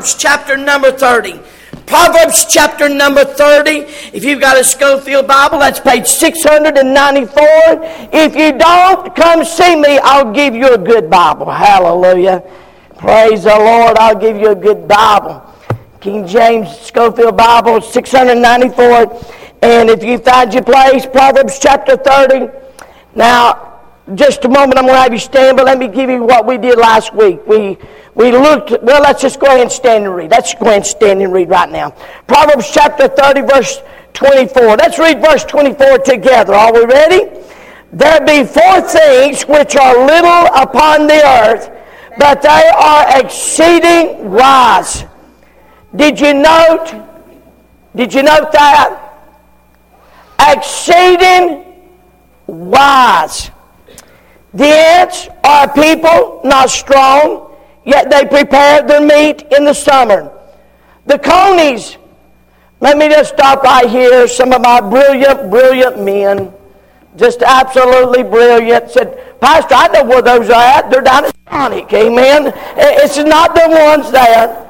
Proverbs chapter number 30. Proverbs chapter number 30. If you've got a Scofield Bible, that's page 694. If you don't, come see me. I'll give you a good Bible. Hallelujah. Praise the Lord. I'll give you a good Bible. King James Scofield Bible, 694. And if you find your place, Proverbs chapter 30. Now, just a moment, I'm going to have you stand, but let me give you what we did last week. We we looked, well, let's just go ahead and stand and read. Let's go ahead and stand and read right now. Proverbs chapter 30, verse 24. Let's read verse 24 together. Are we ready? There be four things which are little upon the earth, but they are exceeding wise. Did you note? Did you note that? Exceeding wise. The ants are people not strong Yet they prepared their meat in the summer. The conies, let me just stop right here. Some of my brilliant, brilliant men, just absolutely brilliant, said, Pastor, I know where those are at. They're down at Sonic. Amen. It's not the ones there.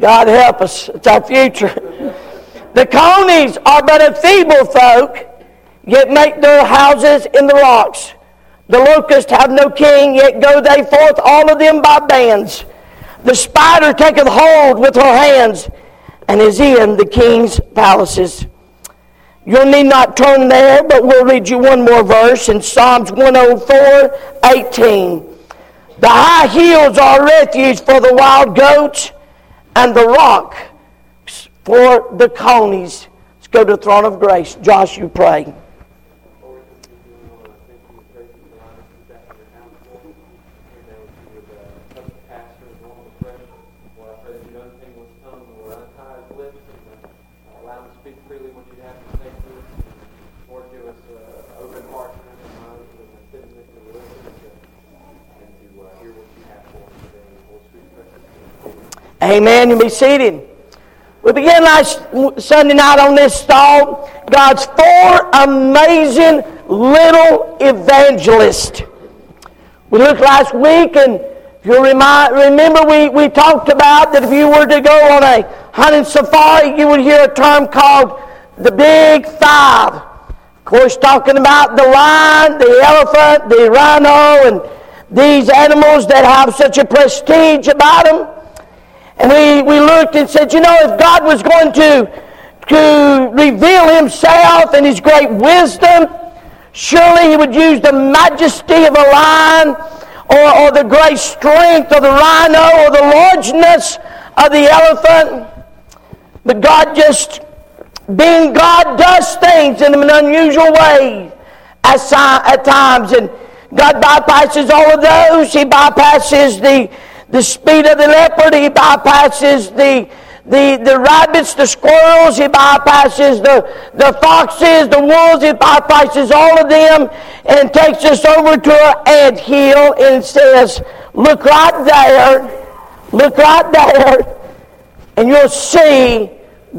God help us. It's our future. The conies are but a feeble folk, yet make their houses in the rocks. The locusts have no king, yet go they forth, all of them by bands. The spider taketh hold with her hands, and is in the king's palaces. You'll need not turn there, but we'll read you one more verse in Psalms 104 18. The high hills are refuge for the wild goats, and the rock for the conies. Let's go to the throne of grace. Josh, you pray. Amen. You be seated. We began last Sunday night on this thought God's four amazing little evangelists. We looked last week, and if you remember, we, we talked about that if you were to go on a hunting safari, you would hear a term called the Big Five. Of course, talking about the lion, the elephant, the rhino, and these animals that have such a prestige about them. And we, we looked and said, you know, if God was going to, to reveal himself and his great wisdom, surely he would use the majesty of a lion or, or the great strength of the rhino or the largeness of the elephant. But God just, being God, does things in an unusual way at, at times. And God bypasses all of those. He bypasses the the speed of the leopard. He bypasses the, the, the rabbits, the squirrels. He bypasses the, the foxes, the wolves. He bypasses all of them and takes us over to an ant hill and says, look right there. Look right there. And you'll see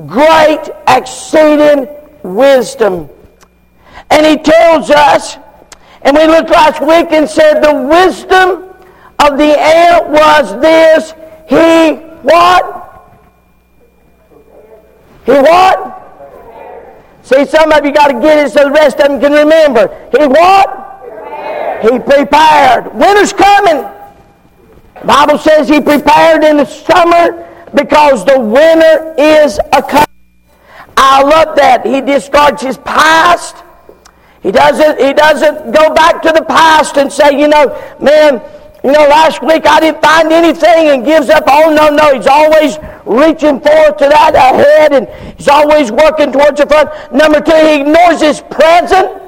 great exceeding wisdom. And he tells us, and we looked last week and said the wisdom of the ant was this. He what? He what? See, some of you got to get it so the rest of them can remember. He what? Prepared. He prepared. Winter's coming. Bible says he prepared in the summer because the winter is a coming. I love that. He discards his past. He doesn't, he doesn't go back to the past and say, you know, man, you know, last week I didn't find anything and gives up. Oh, no, no. He's always reaching forward to that ahead and he's always working towards the front. Number two, he ignores his present.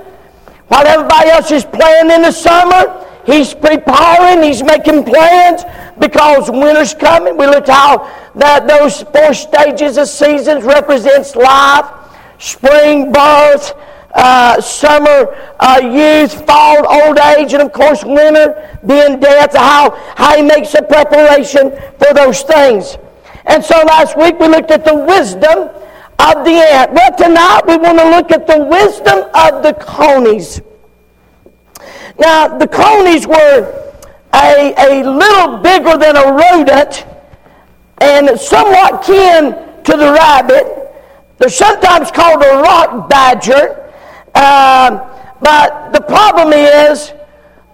While everybody else is playing in the summer, he's preparing, he's making plans because winter's coming. We looked how that those four stages of seasons represents life, spring, birth, uh, summer uh, youth, fall, old age, and of course winter being death, how, how he makes a preparation for those things. And so last week we looked at the wisdom of the ant. Well, tonight we want to look at the wisdom of the conies. Now, the conies were a, a little bigger than a rodent and somewhat kin to the rabbit. They're sometimes called a rock badger. Uh, but the problem is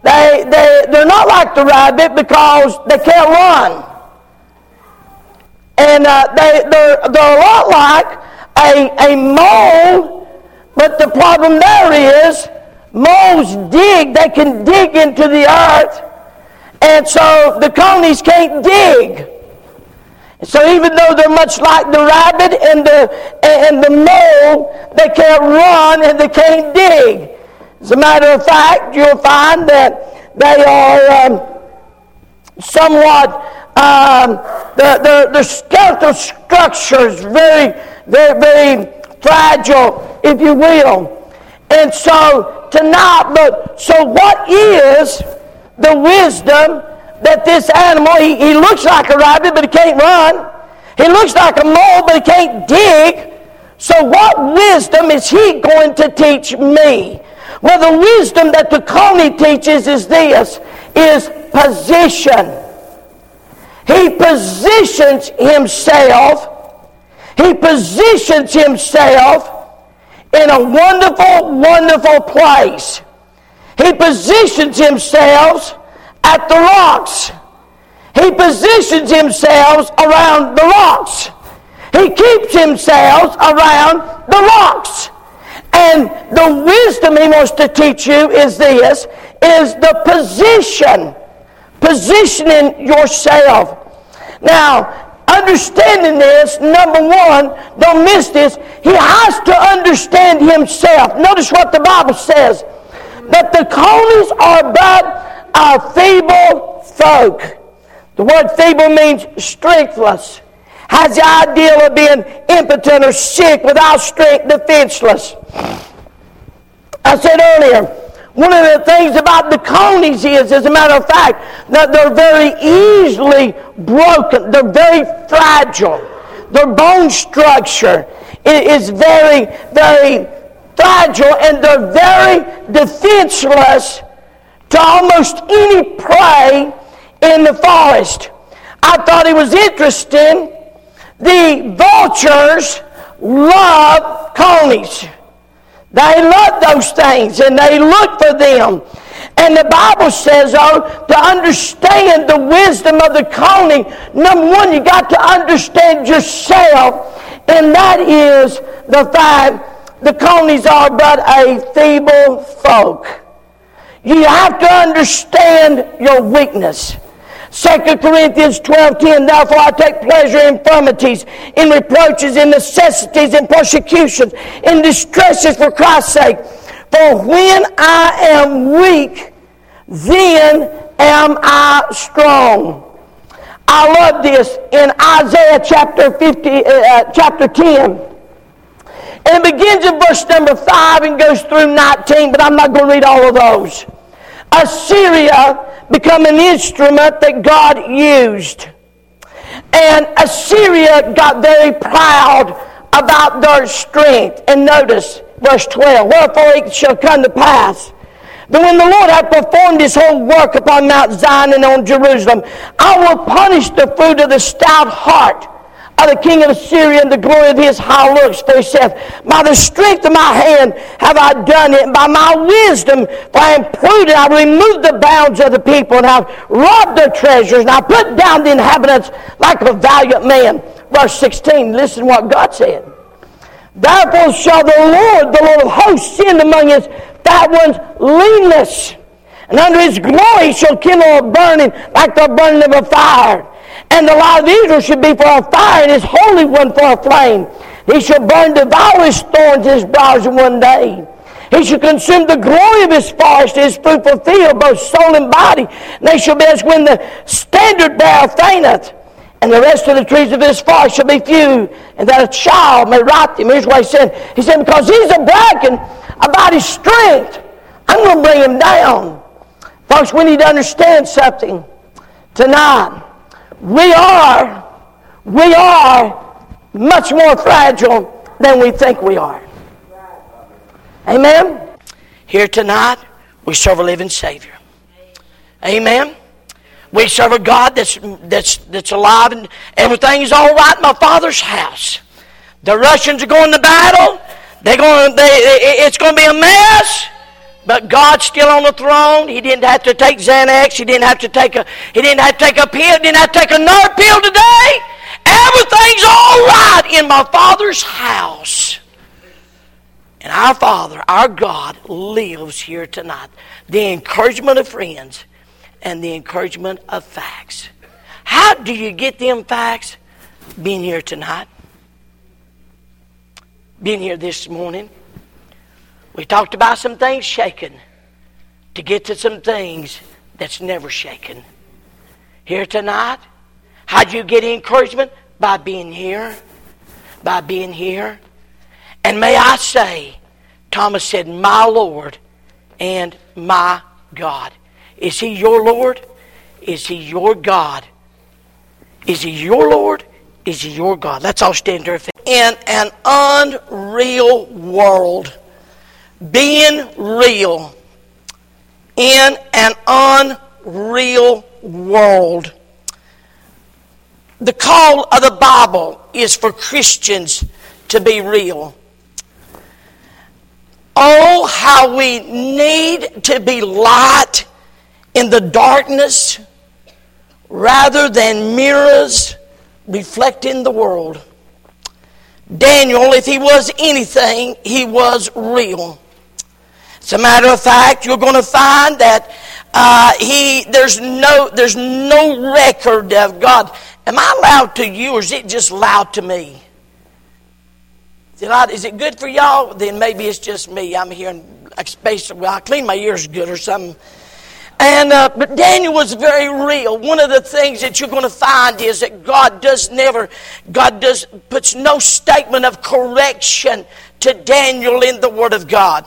they, they, they're not like the rabbit because they can't run. And uh, they, they're, they're a lot like a, a mole, but the problem there is moles dig, they can dig into the earth, and so the conies can't dig. So even though they're much like the rabbit and the, and the mole, they can't run and they can't dig. As a matter of fact, you'll find that they are um, somewhat, um, the, the, the skeletal structure is very, very, very fragile, if you will. And so tonight, but so what is the wisdom that this animal, he, he looks like a rabbit, but he can't run. He looks like a mole, but he can't dig. So, what wisdom is he going to teach me? Well, the wisdom that the coney teaches is this, is position. He positions himself, he positions himself in a wonderful, wonderful place. He positions himself at the rocks. He positions himself around the rocks. He keeps himself around the rocks. And the wisdom he wants to teach you is this, is the position. Positioning yourself. Now, understanding this, number one, don't miss this, he has to understand himself. Notice what the Bible says. That the conies are but a feeble folk. The word feeble means strengthless. Has the idea of being impotent or sick, without strength, defenseless. I said earlier, one of the things about the conies is, as a matter of fact, that they're very easily broken. They're very fragile. Their bone structure is very, very fragile, and they're very defenseless to almost any prey in the forest. I thought it was interesting. The vultures love conies. They love those things and they look for them. And the Bible says, oh, to understand the wisdom of the coney, number one, you got to understand yourself. And that is the fact the conies are but a feeble folk. You have to understand your weakness. 2 Corinthians 12.10, Therefore I take pleasure in infirmities, in reproaches, in necessities, in persecutions, in distresses for Christ's sake. For when I am weak, then am I strong. I love this in Isaiah chapter 50, uh, uh chapter 10. And it begins in verse number 5 and goes through 19, but I'm not going to read all of those. Assyria become an instrument that God used. And Assyria got very proud about their strength. And notice verse 12 Wherefore it shall come to pass that when the Lord hath performed his whole work upon Mount Zion and on Jerusalem, I will punish the fruit of the stout heart of the king of Assyria and the glory of his high looks. For he saith, By the strength of my hand have I done it, and by my wisdom, for I am prudent, I removed the bounds of the people, and I have robbed their treasures, and I put down the inhabitants like a valiant man. Verse 16, listen what God said. Therefore shall the Lord, the Lord of hosts, send among his fat ones leanness. And under his glory shall kindle a burning like the burning of a fire. And the light of Israel should be for a fire, and his holy one for a flame. He shall burn devour his thorns and his briars in one day. He shall consume the glory of his forest, his fruitful field, both soul and body. And they shall be as when the standard bearer fainteth. And the rest of the trees of his forest shall be few, and that a child may rot them. Here's what he said. He said, because he's a bragging about his strength, I'm going to bring him down. Folks, we need to understand something tonight. We are, we are much more fragile than we think we are. Amen? Here tonight, we serve a living Savior. Amen? We serve a God that's, that's, that's alive and everything's all right in my Father's house. The Russians are going to battle. They're going. They, it's going to be a mess. But God's still on the throne. He didn't have to take Xanax. He didn't have to take a. He didn't have to take a pill. He didn't have to take another pill today. Everything's all right in my Father's house. And our Father, our God, lives here tonight. The encouragement of friends and the encouragement of facts. How do you get them facts? Being here tonight. Being here this morning. We talked about some things shaken to get to some things that's never shaken. Here tonight, how do you get encouragement? By being here. By being here. And may I say, Thomas said, My Lord and my God. Is he your Lord? Is he your God? Is he your Lord? Is he your God? Let's all stand there. In an unreal world, being real in an unreal world. The call of the Bible is for Christians to be real. Oh, how we need to be light in the darkness rather than mirrors reflecting the world. Daniel, if he was anything, he was real. As a matter of fact, you're going to find that uh, he there's no there's no record of God. Am I loud to you, or is it just loud to me? Is it? Is it good for y'all? Then maybe it's just me. I'm hearing like. Well, I clean my ears good or something. And uh, but Daniel was very real. One of the things that you're going to find is that God does never, God does puts no statement of correction to Daniel in the Word of God.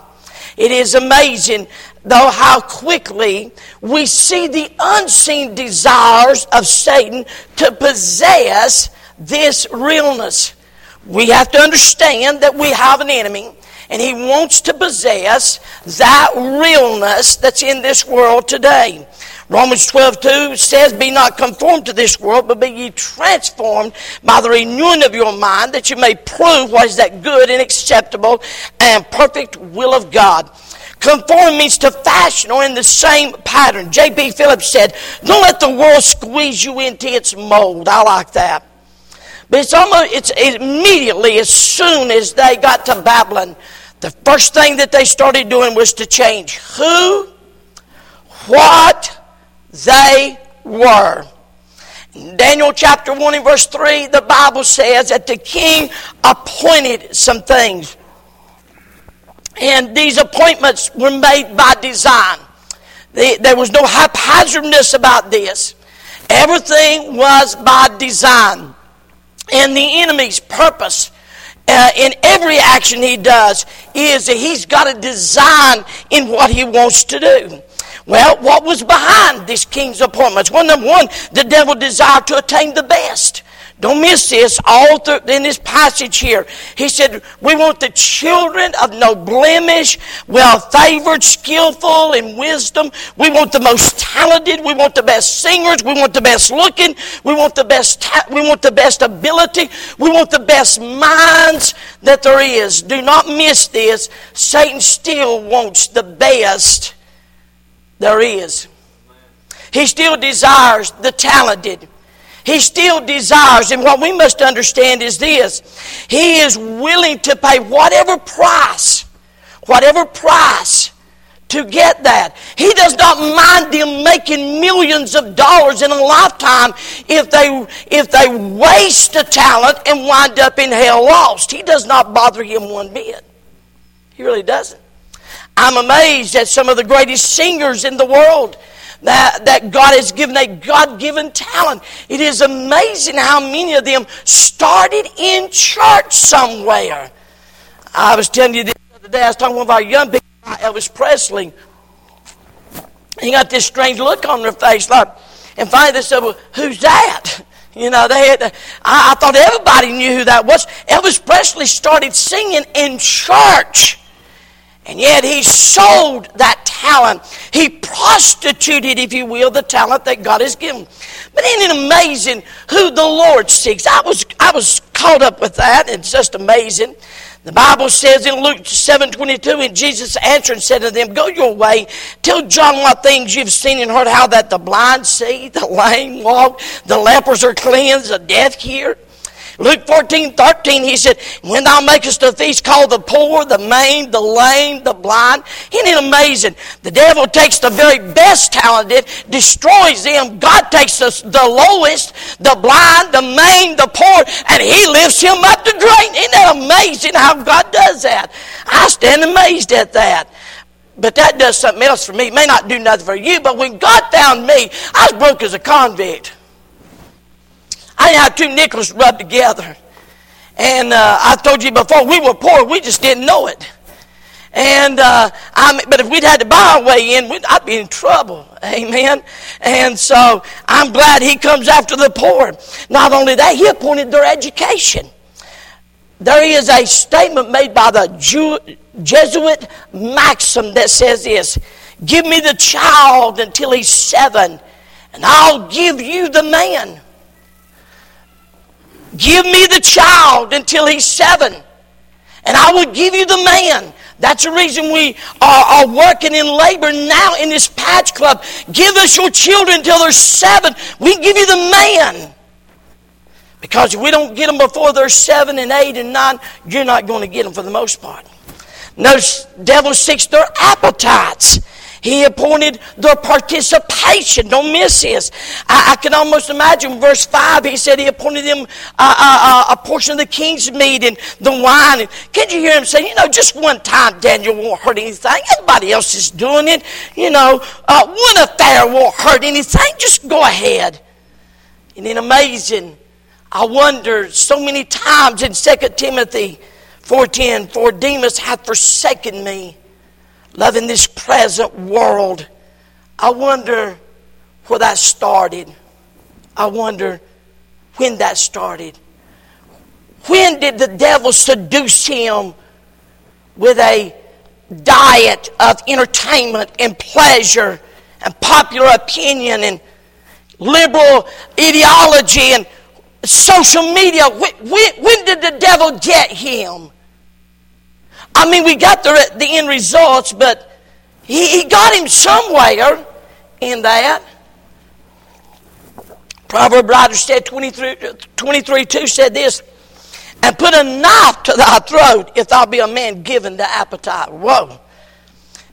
It is amazing, though, how quickly we see the unseen desires of Satan to possess this realness. We have to understand that we have an enemy, and he wants to possess that realness that's in this world today. Romans 12, 2 says, Be not conformed to this world, but be ye transformed by the renewing of your mind, that you may prove what is that good and acceptable and perfect will of God. Conform means to fashion or in the same pattern. J.B. Phillips said, Don't let the world squeeze you into its mold. I like that. But it's almost, it's immediately, as soon as they got to Babylon, the first thing that they started doing was to change who, what, they were. Daniel chapter 1 and verse 3, the Bible says that the king appointed some things. And these appointments were made by design. there was no haphazardness about this. Everything was by design. And the enemy's purpose uh, in every action he does is that he's got a design in what he wants to do. Well, what was behind this king's appointments? Well, number one, the devil desired to attain the best. Don't miss this. All through, in this passage here, he said, "We want the children of no blemish, well favored, skillful in wisdom. We want the most talented. We want the best singers. We want the best looking. We want the best. Ta- we want the best ability. We want the best minds that there is. Do not miss this. Satan still wants the best there is. He still desires the talented. He still desires, and what we must understand is this He is willing to pay whatever price, whatever price to get that. He does not mind them making millions of dollars in a lifetime if they if they waste a talent and wind up in hell lost. He does not bother him one bit. He really doesn't. I'm amazed at some of the greatest singers in the world that, that God has given a God given talent. It is amazing how many of them started in church somewhere. I was telling you the other day, I was talking to one of our young people Elvis Presley. He got this strange look on their face, like, and finally they said, Well, who's that? You know, they had, I, I thought everybody knew who that was. Elvis Presley started singing in church. And yet he sold that talent. He prostituted, if you will, the talent that God has given. But isn't it amazing who the Lord seeks? I was, I was caught up with that. It's just amazing. The Bible says in Luke 7 22, and Jesus answered and said to them, Go your way, tell John what things you've seen and heard, how that the blind see, the lame walk, the lepers are cleansed, the deaf hear. Luke 14, 13, he said, When thou makest a feast, call the poor, the maimed, the lame, the blind. Isn't it amazing? The devil takes the very best talented, destroys them. God takes the, the lowest, the blind, the maimed, the poor, and he lifts him up to great. Isn't that amazing how God does that? I stand amazed at that. But that does something else for me. It may not do nothing for you, but when God found me, I was broke as a convict. I didn't have two nickels rubbed together. And uh, I told you before, we were poor. We just didn't know it. And uh, I but if we'd had to buy our way in, I'd be in trouble. Amen. And so I'm glad he comes after the poor. Not only that, he appointed their education. There is a statement made by the Jew, Jesuit maxim that says this Give me the child until he's seven, and I'll give you the man. Give me the child until he's seven, and I will give you the man. That's the reason we are, are, working in labor now in this patch club. Give us your children until they're seven. We give you the man. Because if we don't get them before they're seven and eight and nine, you're not going to get them for the most part. Notice devil seeks their appetites. He appointed their participation. Don't miss this. I, I can almost imagine verse 5, he said he appointed them uh, uh, uh, a portion of the king's meat and the wine. And can you hear him say, you know, just one time Daniel won't hurt anything. Everybody else is doing it. You know, uh, one affair won't hurt anything. Just go ahead. And then amazing, I wonder so many times in 2 Timothy 4.10, for Demas hath forsaken me loving this present world. I wonder where that started. I wonder when that started. When did the devil seduce him with a diet of entertainment and pleasure and popular opinion and liberal ideology and social media? When, when, when did the devil get him? I mean, we got the, the end results, but he, he got him somewhere in that. Proverb writer said 23, 23 2 said this, and put a knife to thy throat if thou be a man given to appetite. Whoa.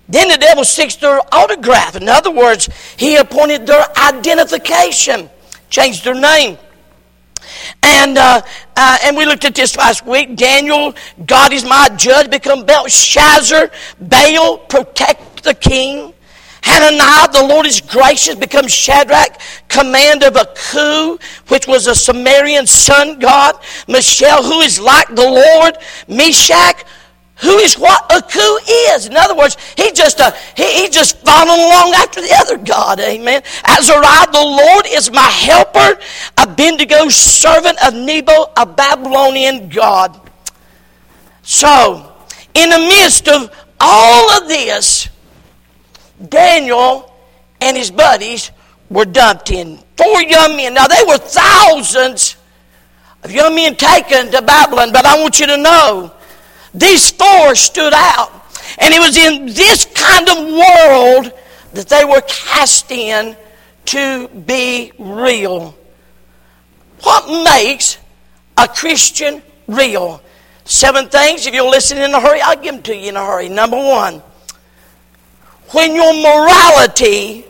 Then the devil seeks their autograph. In other words, he appointed their identification, changed their name. And, uh, uh, and we looked at this last week. Daniel, God is my judge, become Belshazzar. Baal, protect the king. Hananiah, the Lord is gracious, become Shadrach, command of a coup, which was a Sumerian sun god. Mishael, who is like the Lord. Meshach, who is what Aku is. In other words, he just uh, he, he just following along after the other God. Amen. Azariah, the Lord is my helper. Abednego, servant of Nebo, a Babylonian God. So, in the midst of all of this, Daniel and his buddies were dumped in. Four young men. Now, they were thousands of young men taken to Babylon, but I want you to know these four stood out. And it was in this kind of world that they were cast in to be real. What makes a Christian real? Seven things. If you'll listen in a hurry, I'll give them to you in a hurry. Number one, when your morality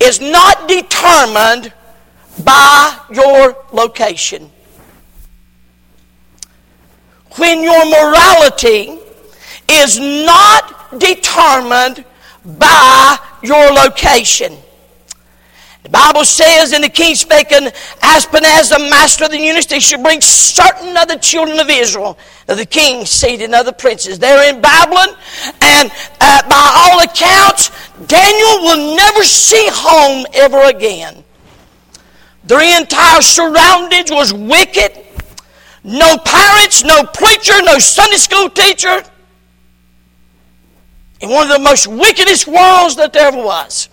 is not determined by your location when your morality is not determined by your location. The Bible says in the king spake unto Ashpenaz, the master of the eunuchs, they should bring certain of the children of Israel, of the king, seed and of the princes. They're in Babylon, and uh, by all accounts, Daniel will never see home ever again. Their entire surroundings was wicked no parents, no preacher, no Sunday school teacher. in one of the most wickedest worlds that there ever was.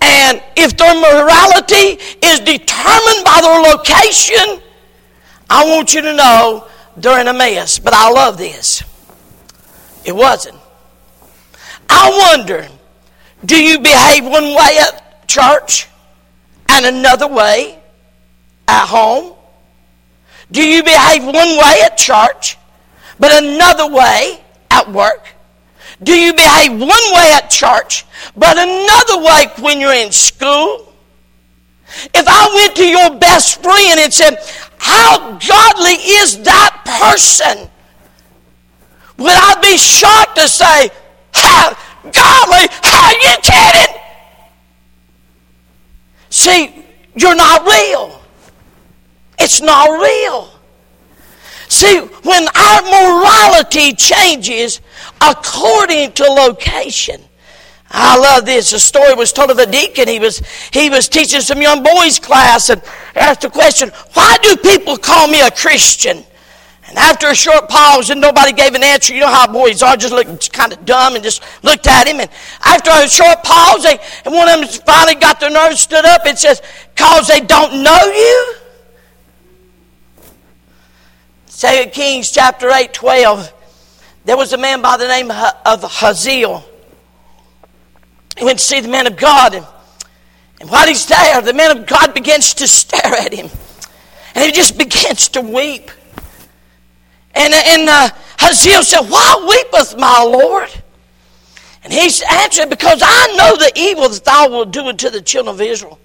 And if their morality is determined by their location, I want you to know they're in a mess. But I love this. It wasn't. I wonder do you behave one way at church and another way at home? Do you behave one way at church but another way at work? Do you behave one way at church but another way when you're in school? If I went to your best friend and said, How godly is that person? Would I be shocked to say, How godly? Are you kidding? See, you're not real. It's not real. See, when our morality changes according to location, I love this. A story was told of a deacon. He was, he was teaching some young boys class and asked the question, Why do people call me a Christian? And after a short pause and nobody gave an answer, you know how boys are, just looked kind of dumb and just looked at him. And after a short pause, they, and one of them finally got their nerves, stood up and says, Cause they don't know you? 2 Kings chapter 8, 12. There was a man by the name of Hazael he went to see the man of God, and, while he's there, the man of God begins to stare at him. And he just begins to weep. And, and uh, Hazael said, Why weepeth my Lord? And he answered, Because I know the evil that thou wilt do unto the children of Israel.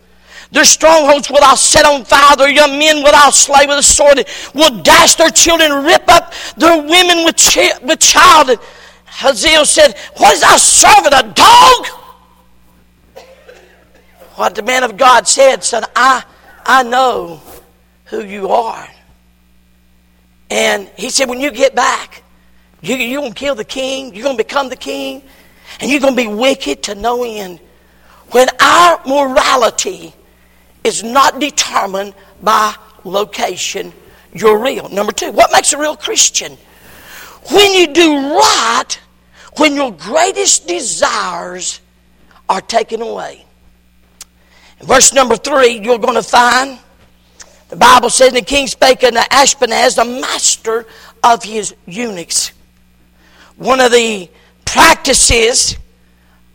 Their strongholds will I set on fire. Their young men will I slay with a sword. Will dash their children, rip up their women with, chi- with child. And Hazael said, What is thy servant, a dog? what the man of God said, son, I, I know who you are. And he said, when you get back, you, you're going to kill the king, you're going to become the king, and you're going to be wicked to no end. When our morality is not determined by location, you're real. Number two, what makes a real Christian? When you do right, when your greatest desires are taken away. Verse number three, you're going to find the Bible says, the king spake unto Ashpenaz, the master of his eunuchs. One of the practices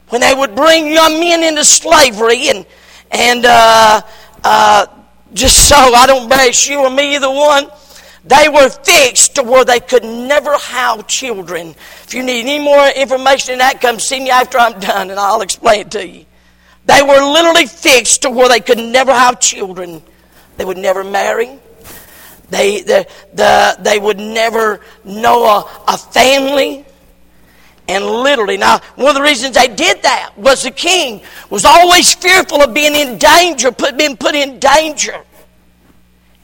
when they would bring young men into slavery and and uh, uh, just so I don't bash you or me either one, they were fixed to where they could never have children. If you need any more information on that, come see me after I'm done and I'll explain it to you. They were literally fixed to where they could never have children. They would never marry. They, the, the, they would never know a, a family. And literally, now, one of the reasons they did that was the king was always fearful of being in danger, put, being put in danger.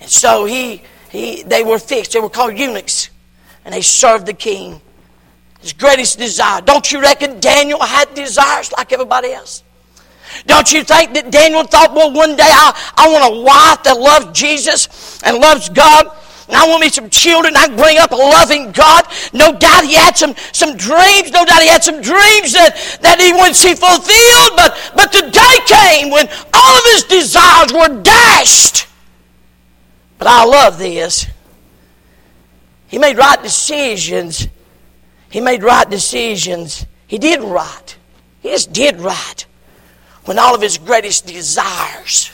And so he, he, they were fixed. They were called eunuchs. And they served the king. His greatest desire. Don't you reckon Daniel had desires like everybody else? Don't you think that Daniel thought, well, one day I, I want a wife that loves Jesus and loves God? And I want me some children. I can bring up a loving God. No doubt he had some, some dreams. No doubt he had some dreams that, that he would see fulfilled. But, but the day came when all of his desires were dashed. But I love this. He made right decisions. He made right decisions. He did right. He just did right when all of his greatest desires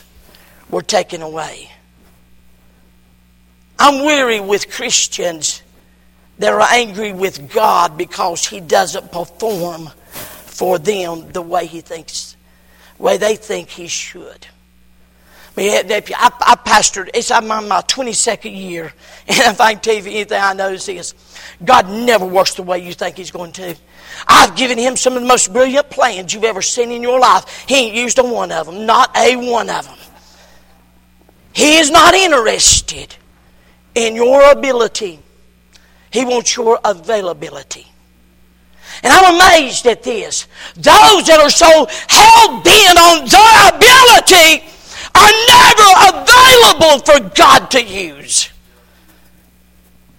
were taken away. I'm weary with Christians that are angry with God because He doesn't perform for them the way He thinks, the way they think He should. I, I pastored, it's I'm on my 22nd year, and if I can tell you anything I know is this God never works the way you think He's going to. I've given him some of the most brilliant plans you've ever seen in your life. He ain't used a one of them, not a one of them. He is not interested in your ability, He wants your availability. And I'm amazed at this. Those that are so hell bent on their ability are never available for God to use.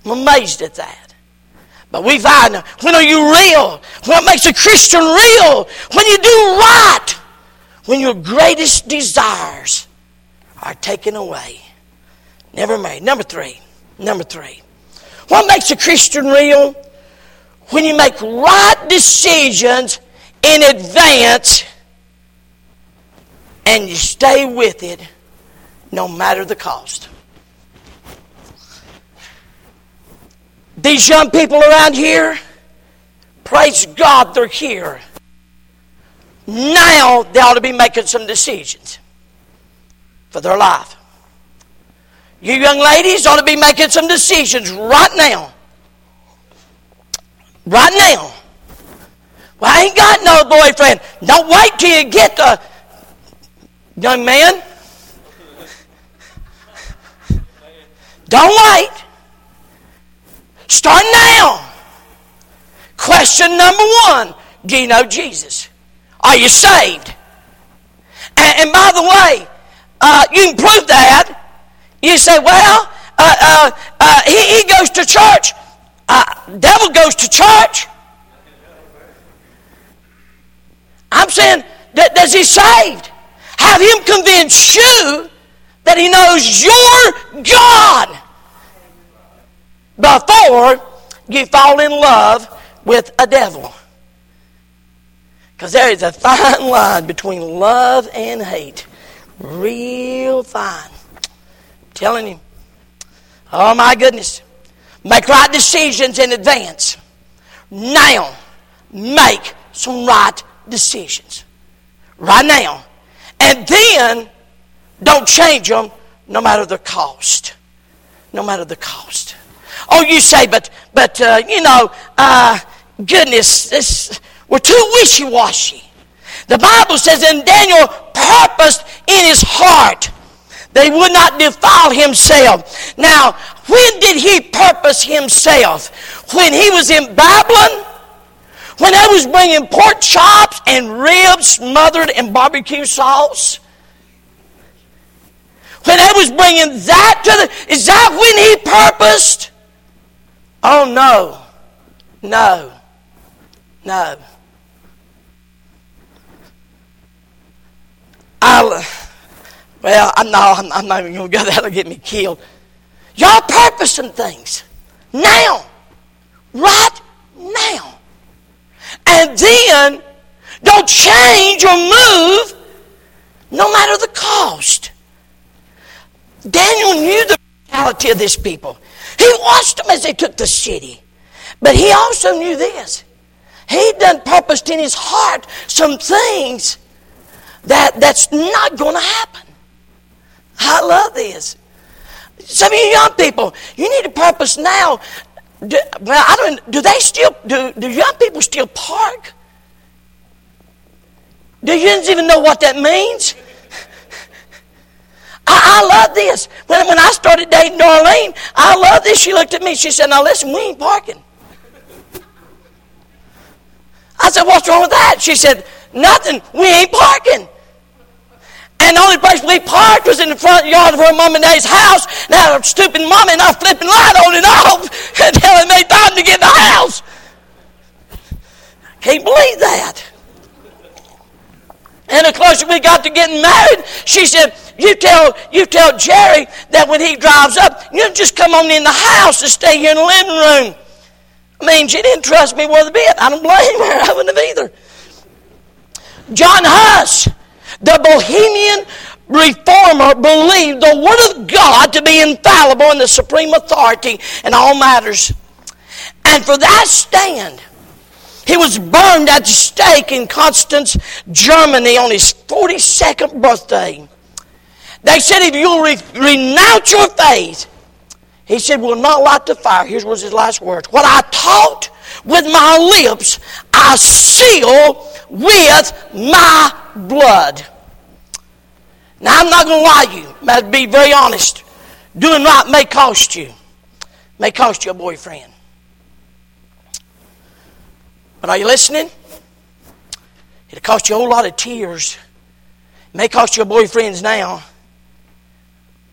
I'm amazed at that. But we find when are you real? What makes a Christian real? When you do right. When your greatest desires are taken away. Never made. Number three. Number three. What makes a Christian real? When you make right decisions in advance and you stay with it no matter the cost. These young people around here, praise God, they're here. Now they ought to be making some decisions for their life. You young ladies ought to be making some decisions right now. Right now. Well, I ain't got no boyfriend. Don't wait till you get the young man. Don't wait. Start now. Question number one Do you know Jesus? Are you saved? And, and by the way, uh, you can prove that. You say, well, uh, uh, uh he, he, goes to church. Uh, devil goes to church. I'm saying, that, does he saved? Have him convince you that he knows your God before you fall in love with a devil. Because there is a fine line between love and hate. Real fine. Telling you. Oh my goodness. Make right decisions in advance. Now, make some right decisions. Right now. And then, don't change them no matter the cost. No matter the cost. Oh, you say, but, but uh, you know, uh, goodness, this, we're too wishy washy. The Bible says, and Daniel purposed in his heart they would not defile himself. Now, when did he purpose himself? When he was in Babylon? When they was bringing pork chops and ribs smothered in barbecue sauce? When they was bringing that to the... Is that when he purposed? Oh, no. No. No. I'll, well, I know I'm, I'm not even going to go there. That'll get me killed. Y'all purposing things now, right now. And then don't change or move no matter the cost. Daniel knew the reality of this people. He watched them as they took the city. But he also knew this. He'd done purposed in his heart some things that, that's not going to happen. I love this. Some of you young people, you need a purpose now. Do, well, I don't. Do they still? Do, do young people still park? Do you even know what that means? I, I love this. When, when I started dating Darlene, I love this. She looked at me. She said, "Now listen, we ain't parking." I said, "What's wrong with that?" She said, "Nothing. We ain't parking." And the only place we parked was in the front yard of her mom and dad's house. Now, a stupid mom and I flipping light on and off until it made time to get in the house. I Can't believe that. And the closer we got to getting married, she said, you tell, you tell Jerry that when he drives up, you just come on in the house and stay here in the living room. I mean, she didn't trust me worth a bit. I don't blame her. I wouldn't have either. John Huss the Bohemian reformer believed the Word of God to be infallible and the supreme authority in all matters. And for that stand, he was burned at the stake in Constance, Germany on his 42nd birthday. They said, if you'll re- renounce your faith, he said, we'll not light the fire. Here's was his last words. What I taught with my lips, I seal with my blood. Now, I'm not going to lie to you. I'll be very honest. Doing right may cost you. May cost you a boyfriend. But are you listening? It'll cost you a whole lot of tears. It may cost you a boyfriend's now,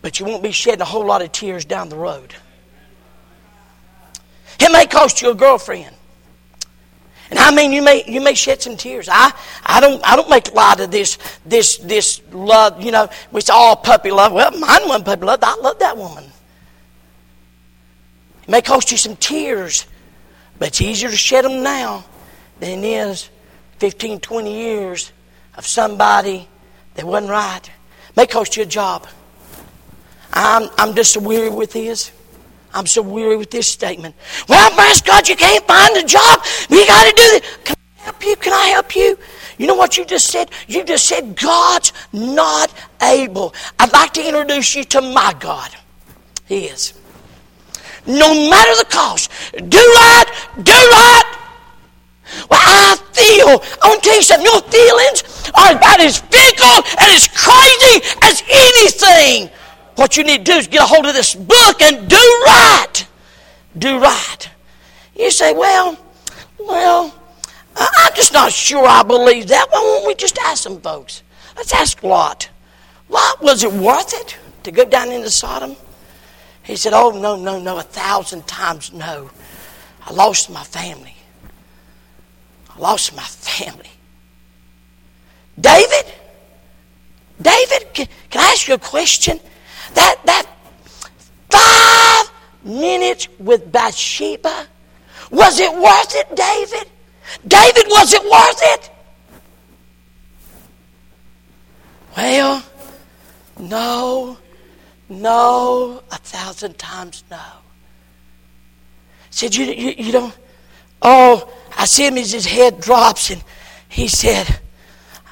but you won't be shedding a whole lot of tears down the road. It may cost you a girlfriend. And I mean, you may you may shed some tears. I I don't I don't make light of this this this love. You know, it's all puppy love. Well, mine wasn't puppy love. I love that woman. It may cost you some tears, but it's easier to shed them now than it is 15, 20 years of somebody that wasn't right. It may cost you a job. I'm I'm just weary with this. I'm so weary with this statement. Well, bless God, you can't find a job. You got to do this. Can I help you? Can I help you? You know what you just said? You just said God's not able. I'd like to introduce you to my God. He is. No matter the cost, do right, do right. Well, I feel, I want to tell you something, your feelings are about as fickle and as crazy as anything. What you need to do is get a hold of this book and do right. Do right. You say, well, well, I'm just not sure I believe that. Why won't we just ask some folks? Let's ask Lot. Lot, was it worth it to go down into Sodom? He said, Oh, no, no, no, a thousand times no. I lost my family. I lost my family. David? David, can, can I ask you a question? That, that five minutes with Bathsheba, was it worth it, David? David, was it worth it? Well, no, no, a thousand times no. Said, you, you, you don't, oh, I see him as his head drops, and he said,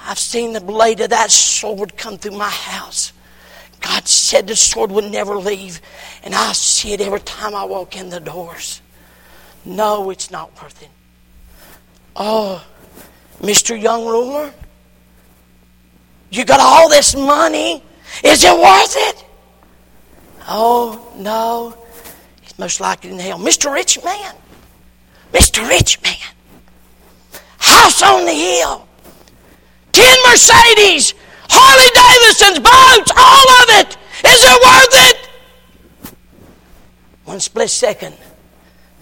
I've seen the blade of that sword come through my house. God said the sword would never leave, and I see it every time I walk in the doors. No, it's not worth it. Oh, Mr. Young Ruler, you got all this money. Is it worth it? Oh, no. It's most likely in hell. Mr. Rich Man, Mr. Rich Man, house on the hill, 10 Mercedes, Harley Davidson's, boats, all of it. Is it worth it? One split second.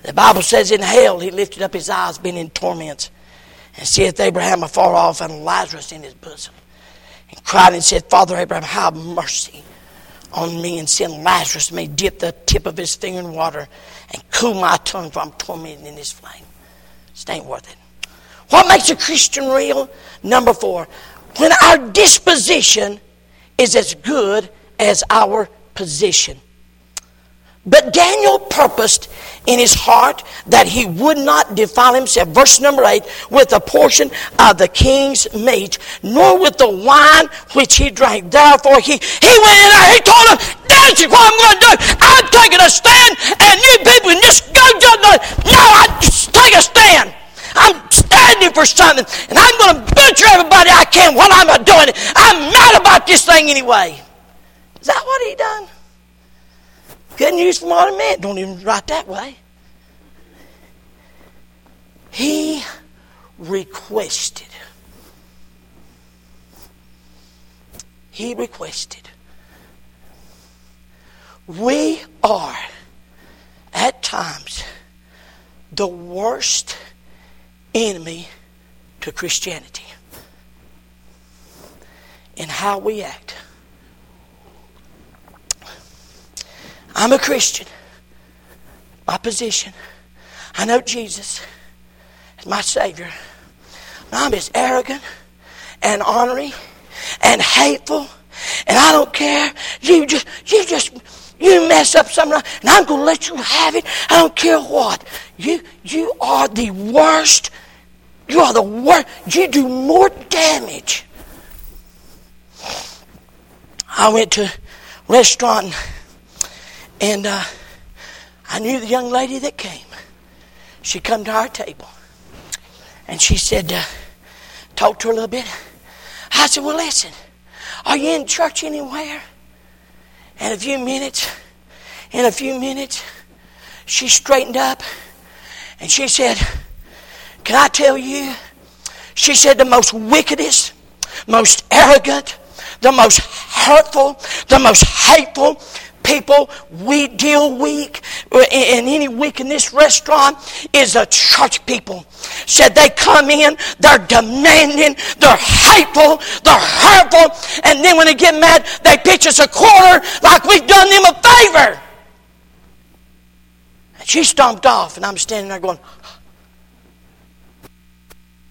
The Bible says in hell he lifted up his eyes, being in torments, and seeth Abraham afar off and Lazarus in his bosom. And cried and said, Father Abraham, have mercy on me and send Lazarus may dip the tip of his finger in water and cool my tongue for I'm tormented in this flame. It ain't worth it. What makes a Christian real? Number four, when our disposition is as good as our position. But Daniel purposed in his heart that he would not defile himself, verse number 8, with a portion of the king's meat, nor with the wine which he drank. Therefore, he, he went in there, he told him, This is what I'm going to do. I'm taking a stand, and you people just go judge. No, I just take a stand. I'm standing for something, and I'm going to butcher everybody I can while I'm doing it. I'm mad about this thing anyway. Is that what he done? Couldn't use from what man. Don't even write that way. He requested. He requested. We are at times the worst enemy to Christianity in how we act. I'm a Christian. My position. I know Jesus as my Savior. I'm as arrogant and ornery and hateful, and I don't care. You just, you just, you mess up something, and I'm going to let you have it. I don't care what. You, you are the worst you are the worst. You do more damage. I went to a restaurant and uh, I knew the young lady that came. She come to our table and she said, uh, talk to her a little bit. I said, well, listen, are you in church anywhere? In a few minutes, in a few minutes, she straightened up and she said, can I tell you? She said the most wickedest, most arrogant, the most hurtful, the most hateful people we deal weak uh, and any week in this restaurant is a church people. Said they come in they're demanding they're hateful they're hurtful and then when they get mad they pitch us a quarter like we've done them a favor. And she stomped off and i'm standing there going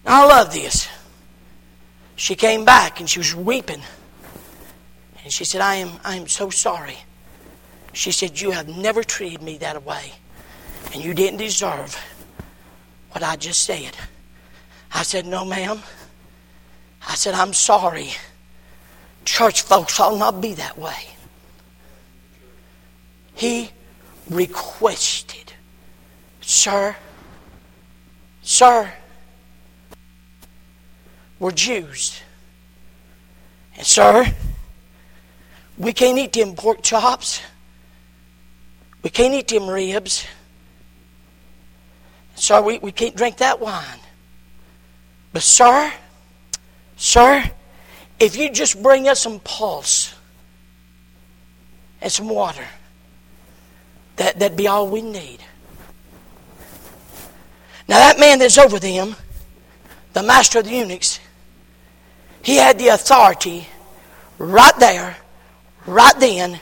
i love this. She came back and she was weeping. And she said i am i am so sorry she said, You have never treated me that way, and you didn't deserve what I just said. I said, No, ma'am. I said, I'm sorry. Church folks ought not be that way. He requested, Sir, Sir, we're Jews. And, sir, we can't eat them pork chops. We can't eat them ribs. So we, we can't drink that wine. But, sir, sir, if you just bring us some pulse and some water, that, that'd be all we need. Now, that man that's over them, the master of the eunuchs, he had the authority right there, right then,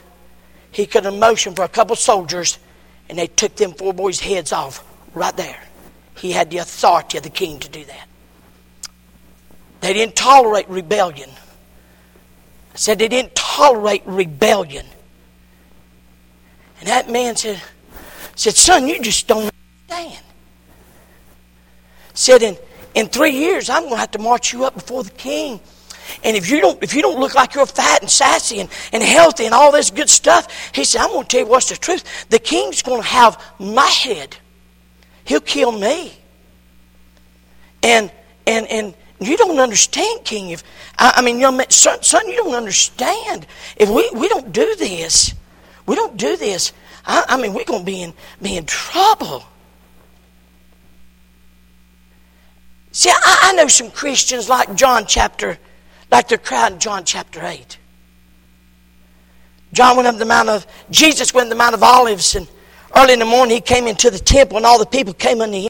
he could have motioned for a couple soldiers and they took them four boys' heads off right there. He had the authority of the king to do that. They didn't tolerate rebellion. I said they didn't tolerate rebellion. And that man said, said, Son, you just don't understand. Said, in, in three years, I'm going to have to march you up before the king and if you don't, if you don't look like you're fat and sassy and, and healthy and all this good stuff, he said, I'm going to tell you what's the truth. The king's going to have my head. He'll kill me. And and and you don't understand, King. If I, I mean, young son, son, you don't understand. If we, we don't do this, we don't do this. I, I mean, we're going to be in be in trouble. See, I, I know some Christians like John chapter like the crowd in John chapter 8. John went up the Mount of, Jesus went to the Mount of Olives, and early in the morning he came into the temple, and all the people came unto him.